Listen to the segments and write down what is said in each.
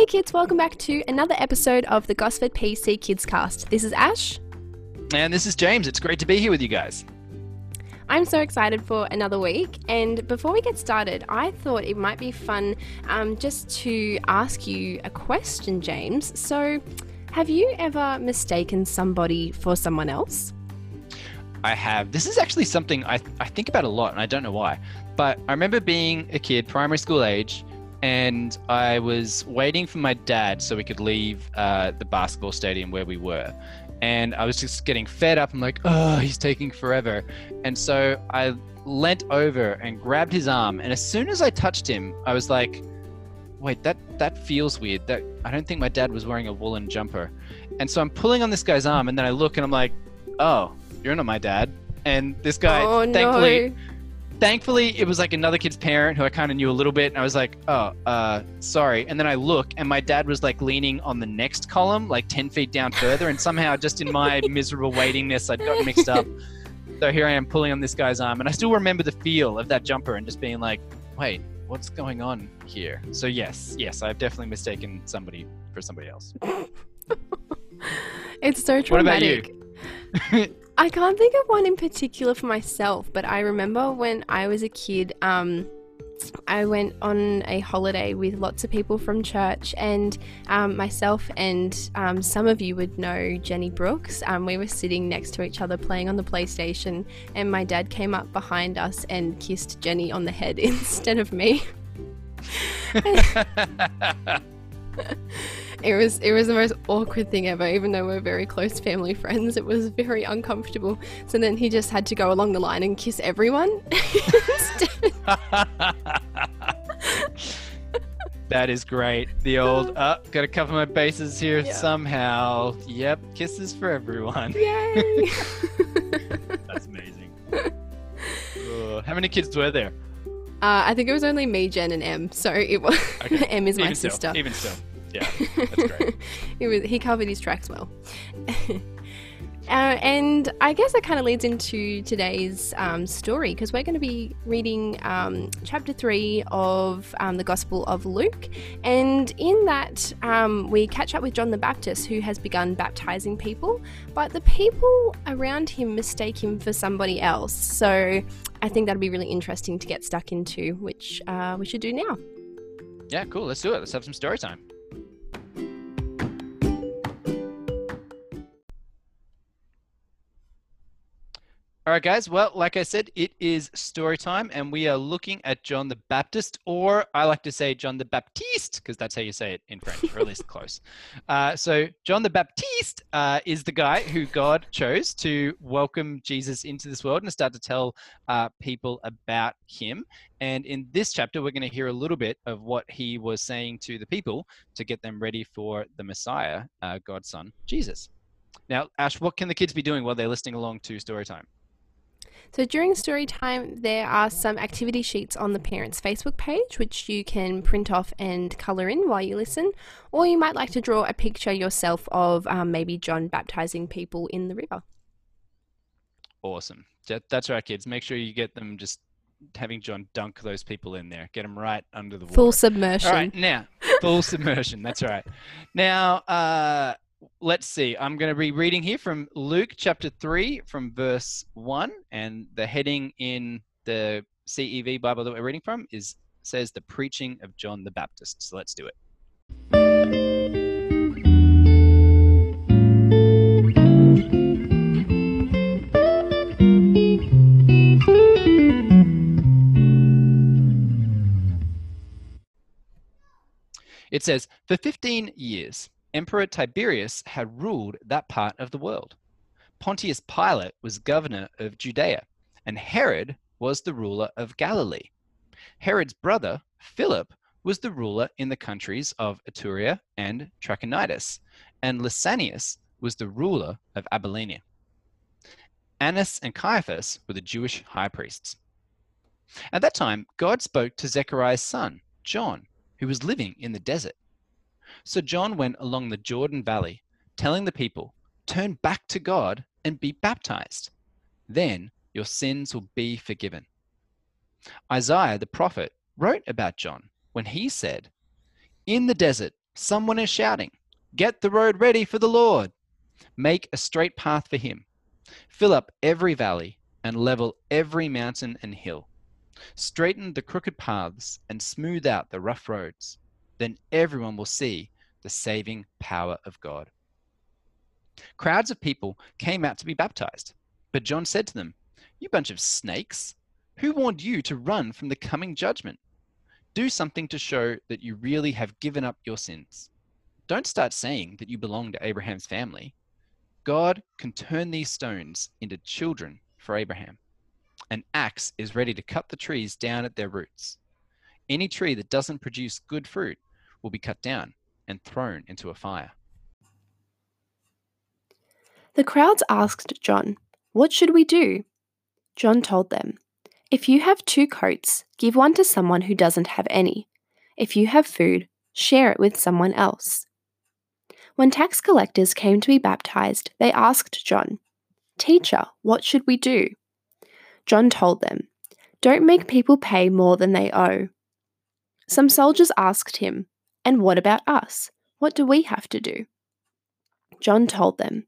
Hey kids, welcome back to another episode of the Gosford PC Kids Cast. This is Ash. And this is James. It's great to be here with you guys. I'm so excited for another week. And before we get started, I thought it might be fun um, just to ask you a question, James. So, have you ever mistaken somebody for someone else? I have. This is actually something I, I think about a lot, and I don't know why. But I remember being a kid, primary school age, and I was waiting for my dad so we could leave uh, the basketball stadium where we were. And I was just getting fed up. I'm like, oh, he's taking forever. And so I leant over and grabbed his arm. And as soon as I touched him, I was like, wait, that, that feels weird. That I don't think my dad was wearing a woolen jumper. And so I'm pulling on this guy's arm, and then I look and I'm like, oh, you're not my dad. And this guy, oh, thankfully, no. Thankfully, it was like another kid's parent who I kind of knew a little bit. And I was like, oh, uh, sorry. And then I look, and my dad was like leaning on the next column, like 10 feet down further. And somehow, just in my miserable waitingness, I'd gotten mixed up. So here I am pulling on this guy's arm. And I still remember the feel of that jumper and just being like, wait, what's going on here? So, yes, yes, I've definitely mistaken somebody for somebody else. It's so traumatic. What about you? I can't think of one in particular for myself, but I remember when I was a kid, um, I went on a holiday with lots of people from church, and um, myself and um, some of you would know Jenny Brooks. Um, we were sitting next to each other playing on the PlayStation, and my dad came up behind us and kissed Jenny on the head instead of me. It was it was the most awkward thing ever. Even though we're very close family friends, it was very uncomfortable. So then he just had to go along the line and kiss everyone. that is great. The old, uh, gotta cover my bases here Yeah. somehow. Yep, kisses for everyone. Yay! That's amazing. Ugh, how many kids were there? Uh, I think it was only me, Jen, and M. So it was Okay. M is my even sister. Still, even still. Yeah, that's great. it was, he covered his tracks well. Uh, and I guess that kind of leads into today's um, story because we're going to be reading um, chapter 3 of um, the Gospel of Luke. And in that, um, we catch up with John the Baptist, who has begun baptizing people, but the people around him mistake him for somebody else. So I think that'll be really interesting to get stuck into, which uh, we should do now. Yeah, cool. Let's do it. Let's have some story time. All right, guys. Well, like I said, it is story time, and we are looking at John the Baptist, or I like to say John the Baptiste, because that's how you say it in French, or at least close. Uh, so, John the Baptiste uh, is the guy who God chose to welcome Jesus into this world and start to tell uh, people about him. And in this chapter, we're going to hear a little bit of what he was saying to the people to get them ready for the Messiah, uh, God's Son, Jesus. Now, Ash, what can the kids be doing while they're listening along to story time? So during story time, there are some activity sheets on the parents' Facebook page, which you can print off and colour in while you listen. Or you might like to draw a picture yourself of um, maybe John baptizing people in the river. Awesome. That's right, kids. Make sure you get them just having John dunk those people in there. Get them right under the water. Full submersion. All right, now full submersion. That's right. Now, uh, let's see. I'm going to be reading here from Luke chapter three, from verse one, and the heading in the CEV Bible that we're reading from is says the preaching of John the Baptist. So let's do it. It says, For 15 years, Emperor Tiberius had ruled that part of the world. Pontius Pilate was governor of Judea, and Herod was the ruler of Galilee. Herod's brother, Philip, was the ruler in the countries of Iturea and Trachonitis, and Lysanias was the ruler of Abilene. Annas and Caiaphas were the Jewish high priests. At that time, God spoke to Zechariah's son, John, who was living in the desert. So John went along the Jordan Valley, telling the people, Turn back to God and be baptized. Then your sins will be forgiven. Isaiah the prophet wrote about John when he said, In the desert, Someone is shouting, Get the road ready for the Lord! Make a straight path for him. Fill up every valley and level every mountain and hill. Straighten the crooked paths and smooth out the rough roads. Then everyone will see the saving power of God. Crowds of people came out to be baptized, but John said to them, You bunch of snakes, who warned you to run from the coming judgment? Do something to show that you really have given up your sins. Don't start saying that you belong to Abraham's family. God can turn these stones into children for Abraham. An axe is ready to cut the trees down at their roots. Any tree that doesn't produce good fruit will be cut down and thrown into a fire. The crowds asked John, What should we do? John told them, If you have two coats, give one to someone who doesn't have any. If you have food, share it with someone else. When tax collectors came to be baptized, they asked John, Teacher, what should we do? John told them, Don't make people pay more than they owe. Some soldiers asked him, And what about us? What do we have to do? John told them,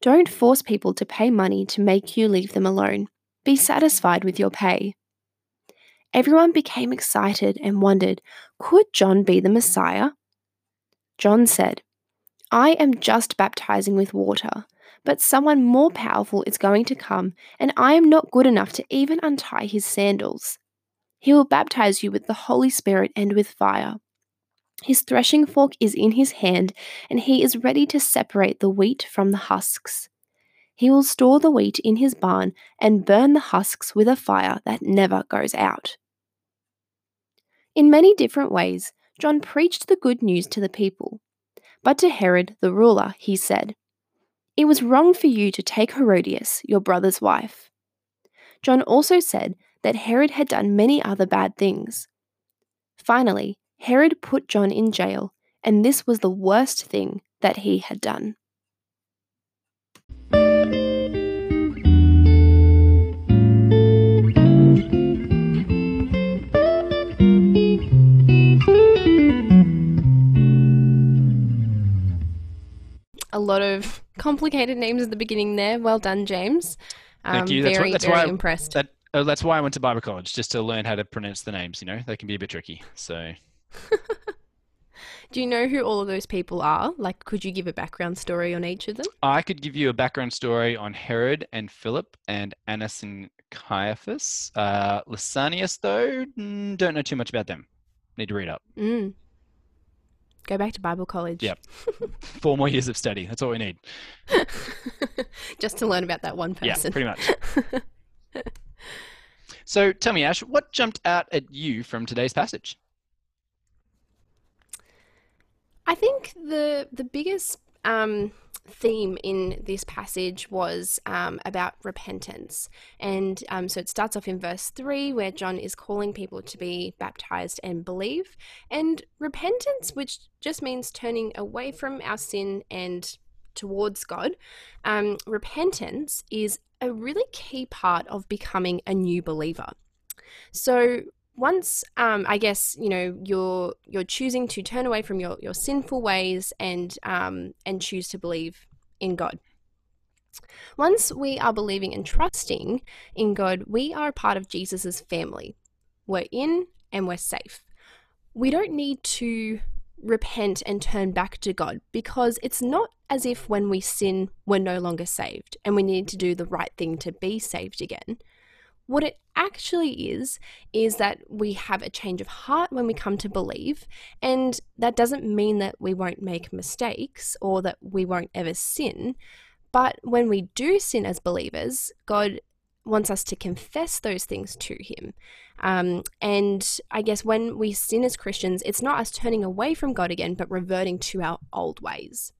Don't force people to pay money to make you leave them alone. Be satisfied with your pay. Everyone became excited and wondered, Could John be the Messiah? John said, I am just baptizing with water, but someone more powerful is going to come, and I am not good enough to even untie his sandals. He will baptize you with the Holy Spirit and with fire. His threshing fork is in his hand, and he is ready to separate the wheat from the husks. He will store the wheat in his barn and burn the husks with a fire that never goes out. In many different ways, John preached the good news to the people. But to Herod the ruler, he said, It was wrong for you to take Herodias, your brother's wife. John also said that Herod had done many other bad things. Finally, Herod put John in jail, and this was the worst thing that he had done. A lot of complicated names at the beginning there. Well done, James. Um, Thank you. That's very, that's very why I, impressed. That, oh, that's why I went to Bible college, just to learn how to pronounce the names. You know, they can be a bit tricky. So. Do you know who all of those people are? Like, could you give a background story on each of them? I could give you a background story on Herod and Philip and Annas and Caiaphas. Uh, Lysanias, though, don't know too much about them. Need to read up. Mm. Go back to Bible college. Yep. Four more years of study. That's all we need. Just to learn about that one person. Yeah, pretty much. so tell me, Ash, what jumped out at you from today's passage? I think the the biggest um, theme in this passage was um, about repentance. And um, so it starts off in verse 3, where John is calling people to be baptized and believe. And repentance, which just means turning away from our sin and towards God, um, repentance is a really key part of becoming a new believer. So once um, I guess you know you're you're choosing to turn away from your, your sinful ways and um, and choose to believe in God. Once we are believing and trusting in God, we are a part of Jesus's family. We're in and we're safe. We don't need to repent and turn back to God because it's not as if when we sin, we're no longer saved and we need to do the right thing to be saved again. What it actually is, is that we have a change of heart when we come to believe. And that doesn't mean that we won't make mistakes or that we won't ever sin. But when we do sin as believers, God wants us to confess those things to Him. Um, and I guess when we sin as Christians, it's not us turning away from God again, but reverting to our old ways.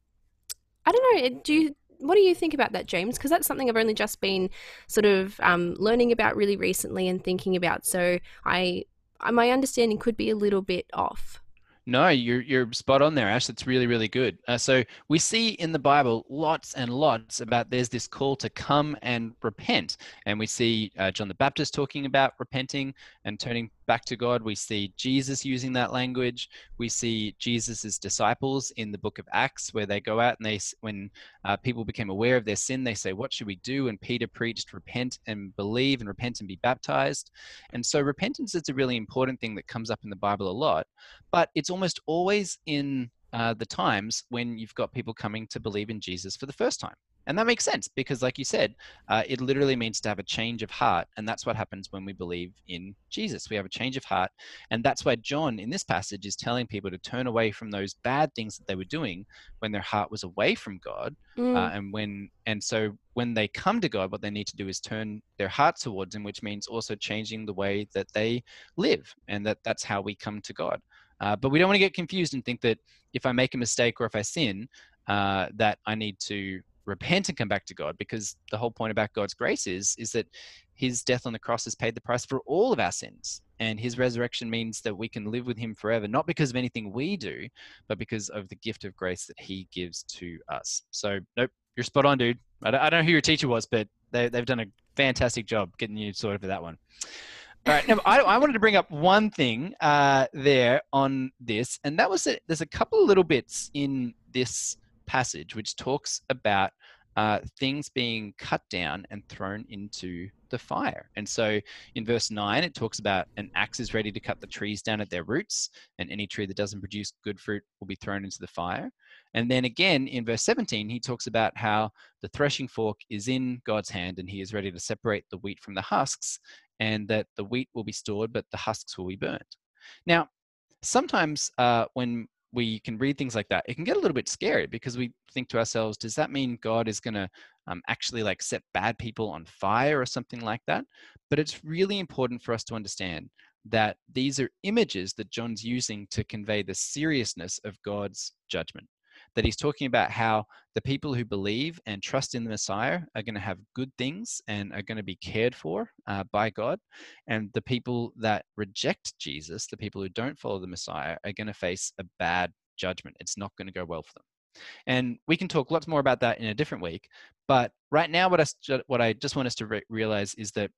I don't know. Do you what do you think about that, James? Because that's something I've only just been sort of um, learning about really recently and thinking about. So I, my understanding could be a little bit off. No, you're you're spot on there, Ash. That's really really good. Uh, so we see in the Bible lots and lots about there's this call to come and repent, and we see uh, John the Baptist talking about repenting and turning back to God. We see Jesus using that language. We see Jesus's disciples in the book of Acts, where they go out and they, when uh, people became aware of their sin, they say, "What should we do?" And Peter preached, "Repent and believe, and repent and be baptized." And so, repentance is a really important thing that comes up in the Bible a lot, but it's almost always in uh, the times when you've got people coming to believe in Jesus for the first time. And that makes sense because, like you said, uh, it literally means to have a change of heart. And that's what happens when we believe in Jesus. We have a change of heart. And that's why John, in this passage, is telling people to turn away from those bad things that they were doing when their heart was away from God. Uh, mm. Uh, and when and so when they come to God, what they need to do is turn their heart towards Him, which means also changing the way that they live. And that that's how we come to God. Uh, but we don't want to get confused and think that if I make a mistake or if I sin, uh, that I need to repent and come back to God because the whole point about God's grace is is that his death on the cross has paid the price for all of our sins and his resurrection means that we can live with him forever not because of anything we do but because of the gift of grace that he gives to us so nope you're spot on dude i don't, I don't know who your teacher was but they, they've done a fantastic job getting you sorted for that one all right. Now, I, I, wanted to bring up one thing uh, there on this, and that was that there's a couple of little bits in this passage which talks about uh, things being cut down and thrown into the fire. And so in verse 9, it talks about an axe is ready to cut the trees down at their roots, and any tree that doesn't produce good fruit will be thrown into the fire. And then again in verse 17, he talks about how the threshing fork is in God's hand and he is ready to separate the wheat from the husks, and that the wheat will be stored, but the husks will be burnt. Now, sometimes uh, when we can read things like that, it can get a little bit scary because we think to ourselves, does that mean God is going to um, actually like set bad people on fire or something like that? But it's really important for us to understand that these are images that John's using to convey the seriousness of God's judgment that he's talking about how the people who believe and trust in the Messiah are going to have good things and are going to be cared for uh, by God. And the people that reject Jesus, the people who don't follow the Messiah, are going to face a bad judgment. It's not going to go well for them. And we can talk lots more about that in a different week. But right now, what I, what I just want us to re- realize is that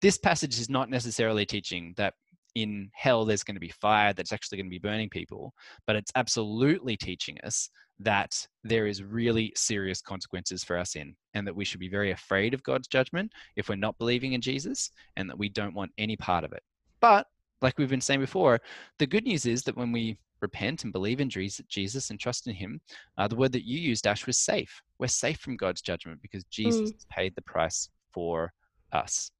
this passage is not necessarily teaching that in hell there's going to be fire that's actually going to be burning people but it's absolutely teaching us that there is really serious consequences for our sin and that we should be very afraid of God's judgment if we're not believing in Jesus and that we don't want any part of it. But like we've been saying before the good news is that when we repent and believe in Jesus and trust in him uh, the word that you used Ash was safe. We're safe from God's judgment because Jesus mm. paid the price for us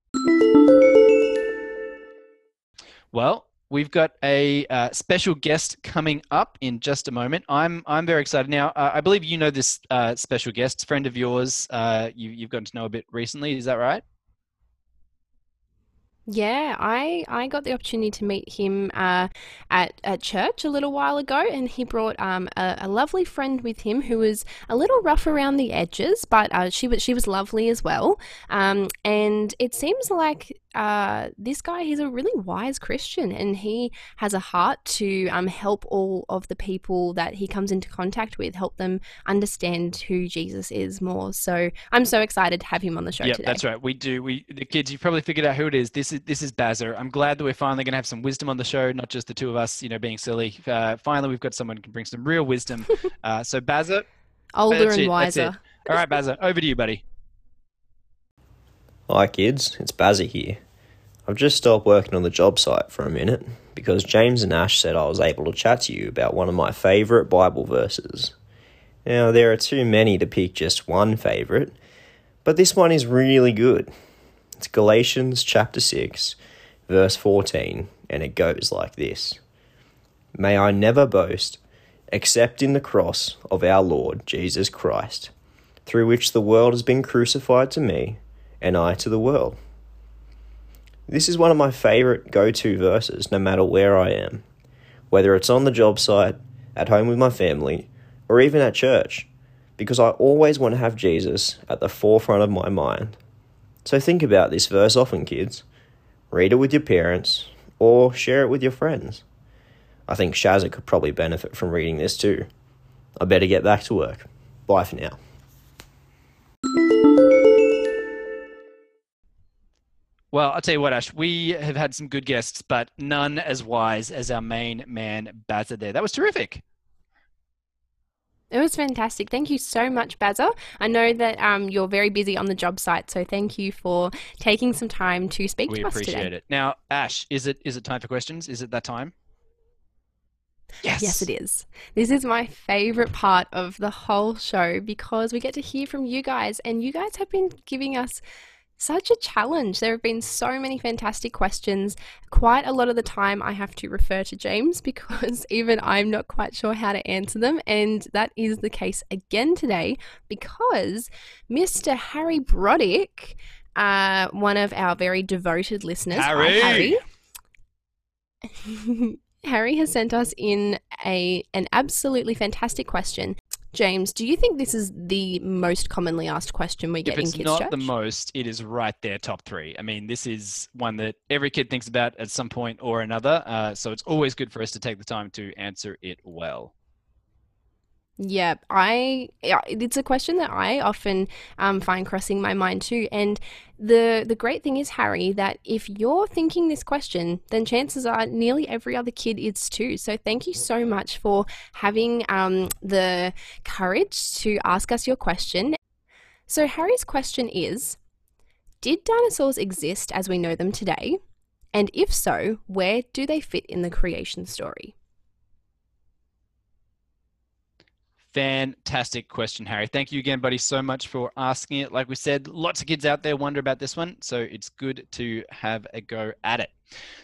well, we've got a uh, special guest coming up in just a moment. I'm I'm very excited now. Uh, I believe you know this uh, special guest, friend of yours. Uh, you, you've gotten to know a bit recently. Is that right? Yeah, I I got the opportunity to meet him uh, at at church a little while ago, and he brought um, a, a, lovely friend with him who was a little rough around the edges, but uh, she was she was lovely as well. Um, and it seems like uh, this guy he's a really wise Christian, and he has a heart to um, help all of the people that he comes into contact with, help them understand who Jesus is more. So I'm so excited to have him on the show yeah, today. that's right. We do. We the kids. You've probably figured out who it is. This is is this is Bazza. I'm glad that we're finally going to have some wisdom on the show, not just the two of us, you know, being silly. Uh, finally, we've got someone who can bring some real wisdom. Uh, so Bazza. older and it, wiser. All right, Bazza, over to you, buddy. Hi, kids. It's Bazza here. I've just stopped working on the job site for a minute because James and Ash said I was able to chat to you about one of my favourite Bible verses. Now, there are too many to pick just one favourite, but this one is really good. It's Galatians chapter 6, verse 14, and it goes like this May I never boast except in the cross of our Lord Jesus Christ, through which the world has been crucified to me, and I to the world. This is one of my favourite go to verses, no matter where I am, whether it's on the job site, at home with my family, or even at church, because I always want to have Jesus at the forefront of my mind. So think about this verse often, kids. Read it with your parents or share it with your friends. I think Shazza could probably benefit from reading this too. I better get back to work. Bye for now. Well, I'll tell you what, Ash, we have had some good guests, but none as wise as our main man, Bazza, there. That was terrific. It was fantastic. Thank you so much, Bazza. I know that um, you're very busy on the job site, so thank you for taking some time to speak we to us today. We appreciate it. Now, Ash, is it is it time for questions? Is it that time? Yes. Yes, it is. This is my favorite part of the whole show because we get to hear from you guys, and you guys have been giving us such a challenge. There have been so many fantastic questions. Quite a lot of the time, I have to refer to James because even I'm not quite sure how to answer them. And that is the case again today because Mr. Harry Brodick, uh, one of our very devoted listeners, hi, Harry! Harry. Harry has sent us in a an absolutely fantastic question. James, do you think this is the most commonly asked question we get If in it's Kids not Church? the most, it is right there, top three. I mean, this is one that every kid thinks about at some point or another. Uh, so it's always good for us to take the time to answer it well. Yeah, I it's a question that I often um, find crossing my mind too. And the the great thing is, Harry, that if you're thinking this question, then chances are nearly every other kid is too. So thank you so much for having um, the courage to ask us your question. So Harry's question is: Did dinosaurs exist as we know them today? And if so, where do they fit in the creation story? Fantastic question, Harry. Thank you again, buddy, so much for asking it. Like we said, lots of kids out there wonder about this one, so it's good to have a go at it.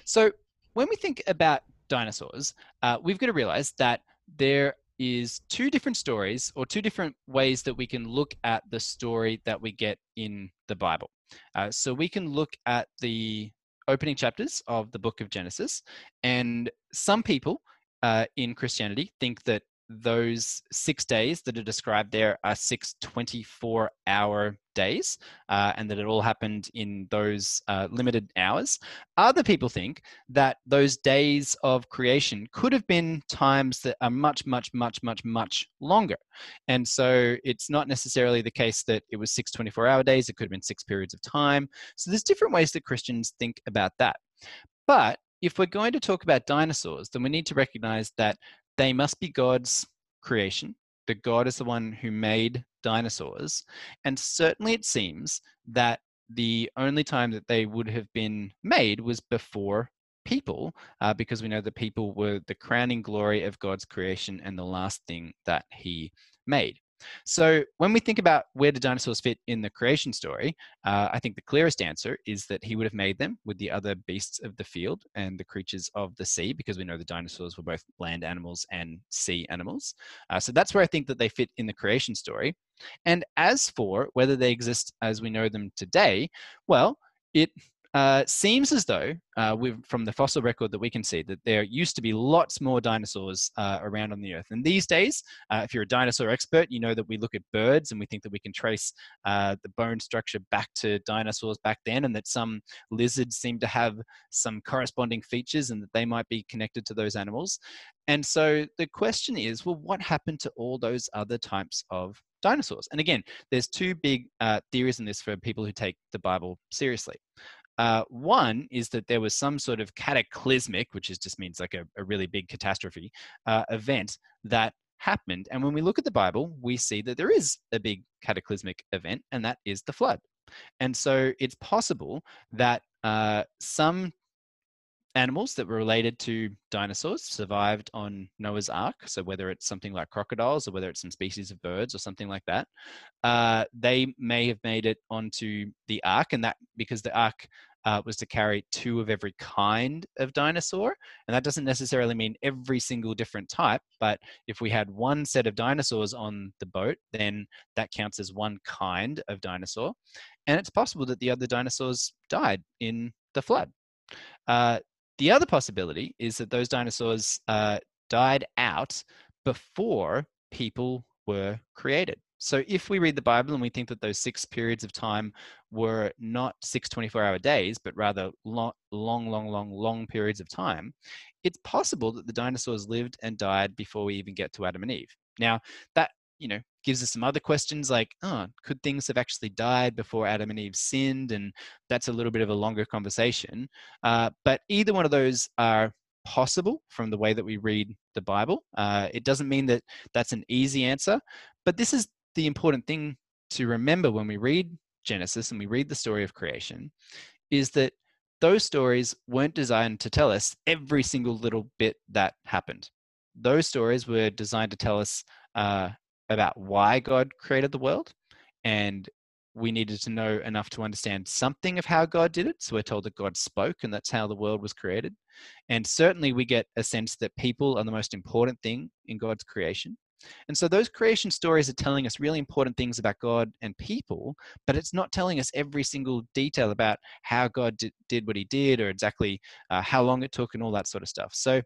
So, when we think about dinosaurs, uh, we've got to realize that there is two different stories or two different ways that we can look at the story that we get in the Bible. Uh, so, we can look at the opening chapters of the book of Genesis, and some people uh, in Christianity think that those six days that are described there are six 24 hour days uh, and that it all happened in those uh, limited hours. Other people think that those days of creation could have been times that are much, much, much, much, much longer. And so it's not necessarily the case that it was six 24 hour days, it could have been six periods of time. So there's different ways that Christians think about that. But if we're going to talk about dinosaurs, then we need to recognize that they must be God's creation. That God is the one who made dinosaurs. And certainly it seems that the only time that they would have been made was before people, uh, because we know that people were the crowning glory of God's creation and the last thing that He made. So when we think about where do dinosaurs fit in the creation story, uh, I think the clearest answer is that he would have made them with the other beasts of the field and the creatures of the sea, because we know the dinosaurs were both land animals and sea animals. Uh, so that's where I think that they fit in the creation story. And as for whether they exist as we know them today, well, it uh, seems as though, uh, from the fossil record that we can see, that there used to be lots more dinosaurs uh, around on the Earth. And these days, uh, if you're a dinosaur expert, you know that we look at birds and we think that we can trace uh, the bone structure back to dinosaurs back then, and that some lizards seem to have some corresponding features and that they might be connected to those animals. And so the question is, well, what happened to all those other types of dinosaurs? And again, there's two big uh, theories in this for people who take the Bible seriously. Uh, one is that there was some sort of cataclysmic, which is just means like a, a really big catastrophe uh, event that happened. And when we look at the Bible, we see that there is a big cataclysmic event, and that is the flood. And so it's possible that uh, some animals that were related to dinosaurs survived on Noah's Ark. So whether it's something like crocodiles or whether it's some species of birds or something like that, uh, they may have made it onto the Ark, and that because the Ark uh, was to carry two of every kind of dinosaur. And that doesn't necessarily mean every single different type, but if we had one set of dinosaurs on the boat, then that counts as one kind of dinosaur. And it's possible that the other dinosaurs died in the flood. Uh, the other possibility is that those dinosaurs uh, died out before people were created. So if we read the Bible and we think that those six periods of time were not six 24 hour days, but rather long, long, long, long, long periods of time, it's possible that the dinosaurs lived and died before we even get to Adam and Eve. Now, that you know, gives us some other questions like, oh, could things have actually died before Adam and Eve sinned? And that's a little bit of a longer conversation. Uh, but either one of those are possible from the way that we read the Bible. Uh, it doesn't mean that that's an easy answer, but this is the important thing to remember when we read Genesis and we read the story of creation is that those stories weren't designed to tell us every single little bit that happened. Those stories were designed to tell us uh, about why God created the world and we needed to know enough to understand something of how God did it. So we're told that God spoke, and that's how the world was created. And certainly we get a sense that people are the most important thing in God's creation. And so those creation stories are telling us really important things about God and people, but it's not telling us every single detail about how God did, what he did or exactly uh, how long it took and all that sort of stuff. So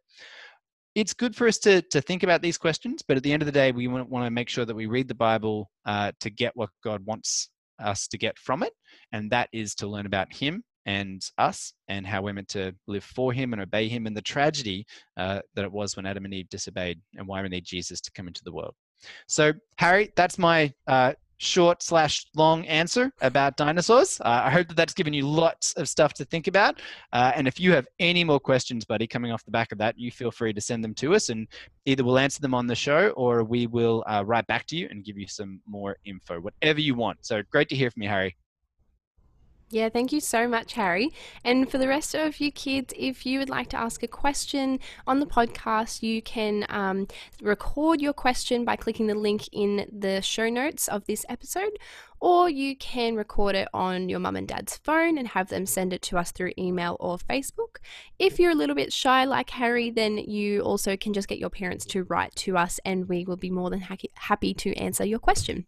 it's good for us to, to think about these questions, but at the end of the day, we want, to make sure that we read the Bible uh, to get what God wants us to get from it, and that is to learn about Him and us and how we're meant to live for Him and obey Him and the tragedy uh, that it was when Adam and Eve disobeyed and why we need Jesus to come into the world. So, Harry, that's my uh, short slash long answer about dinosaurs. Uh, I hope that that's given you lots of stuff to think about. Uh, and if you have any more questions, buddy, coming off the back of that, you feel free to send them to us, and either we'll answer them on the show or we will uh, write back to you and give you some more info, whatever you want. So great to hear from you, Harry. Yeah, thank you so much, Harry. And for the rest of you kids, if you would like to ask a question on the podcast, you can um, record your question by clicking the link in the show notes of this episode, or you can record it on your mum and dad's phone and have them send it to us through email or Facebook. If you're a little bit shy like Harry, then you also can just get your parents to write to us, and we will be more than ha- happy to answer your question.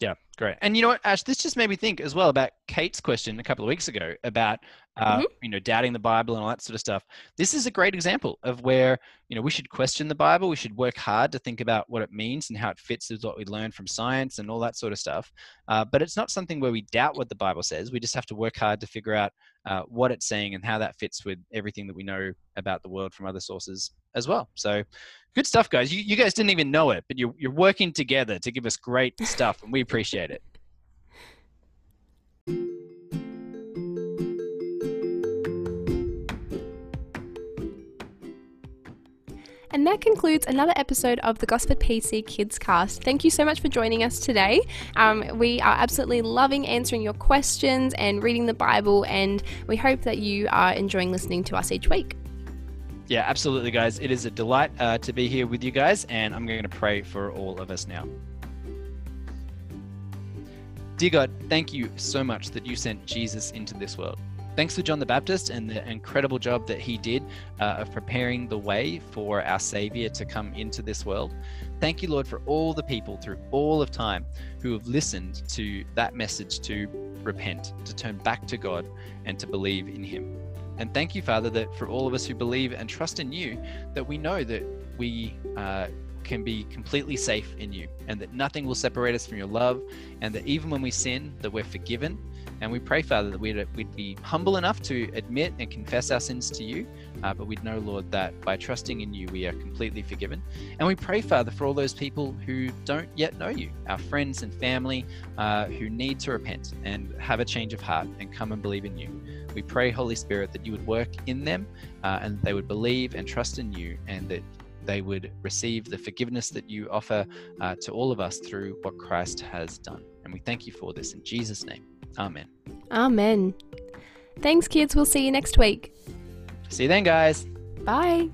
Yeah, great. And you know what, Ash, this just made me think as well about Kate's question a couple of weeks ago about uh, mm-hmm. you know doubting the Bible and all that sort of stuff. This is a great example of where you know we should question the Bible. We should work hard to think about what it means and how it fits with what we learn from science and all that sort of stuff. Uh, but it's not something where we doubt what the Bible says. We just have to work hard to figure out uh, what it's saying and how that fits with everything that we know about the world from other sources as well. So good stuff, guys. You, you guys didn't even know it, but you're, you're working together to give us great stuff, and we appreciate it. And that concludes another episode of the Gosford PC Kids Cast. Thank you so much for joining us today. Um, we are absolutely loving answering your questions and reading the Bible, and we hope that you are enjoying listening to us each week. Yeah, absolutely, guys. It is a delight uh, to be here with you guys, and I'm going to pray for all of us now. Dear God, thank you so much that you sent Jesus into this world. Thanks to John the Baptist and the incredible job that he did uh, of preparing the way for our Savior to come into this world. Thank you, Lord, for all the people through all of time who have listened to that message to repent, to turn back to God, and to believe in Him. And thank you, Father, that for all of us who believe and trust in you, that we know that we uh, can be completely safe in you and that nothing will separate us from your love and that even when we sin that we're forgiven. And we pray father that we'd, we'd be humble enough to admit and confess our sins to you uh, but we'd know lord that by trusting in you we are completely forgiven. And we pray father for all those people who don't yet know you our friends and family uh, who need to repent and have a change of heart and come and believe in you. We pray, Holy Spirit, that you would work in them uh, and they would believe and trust in you and that they would receive the forgiveness that you offer uh, to all of us through what Christ has done. And we thank you for this in Jesus' name. Amen. Amen. Thanks, kids. We'll see you next week. See you then, guys. Bye.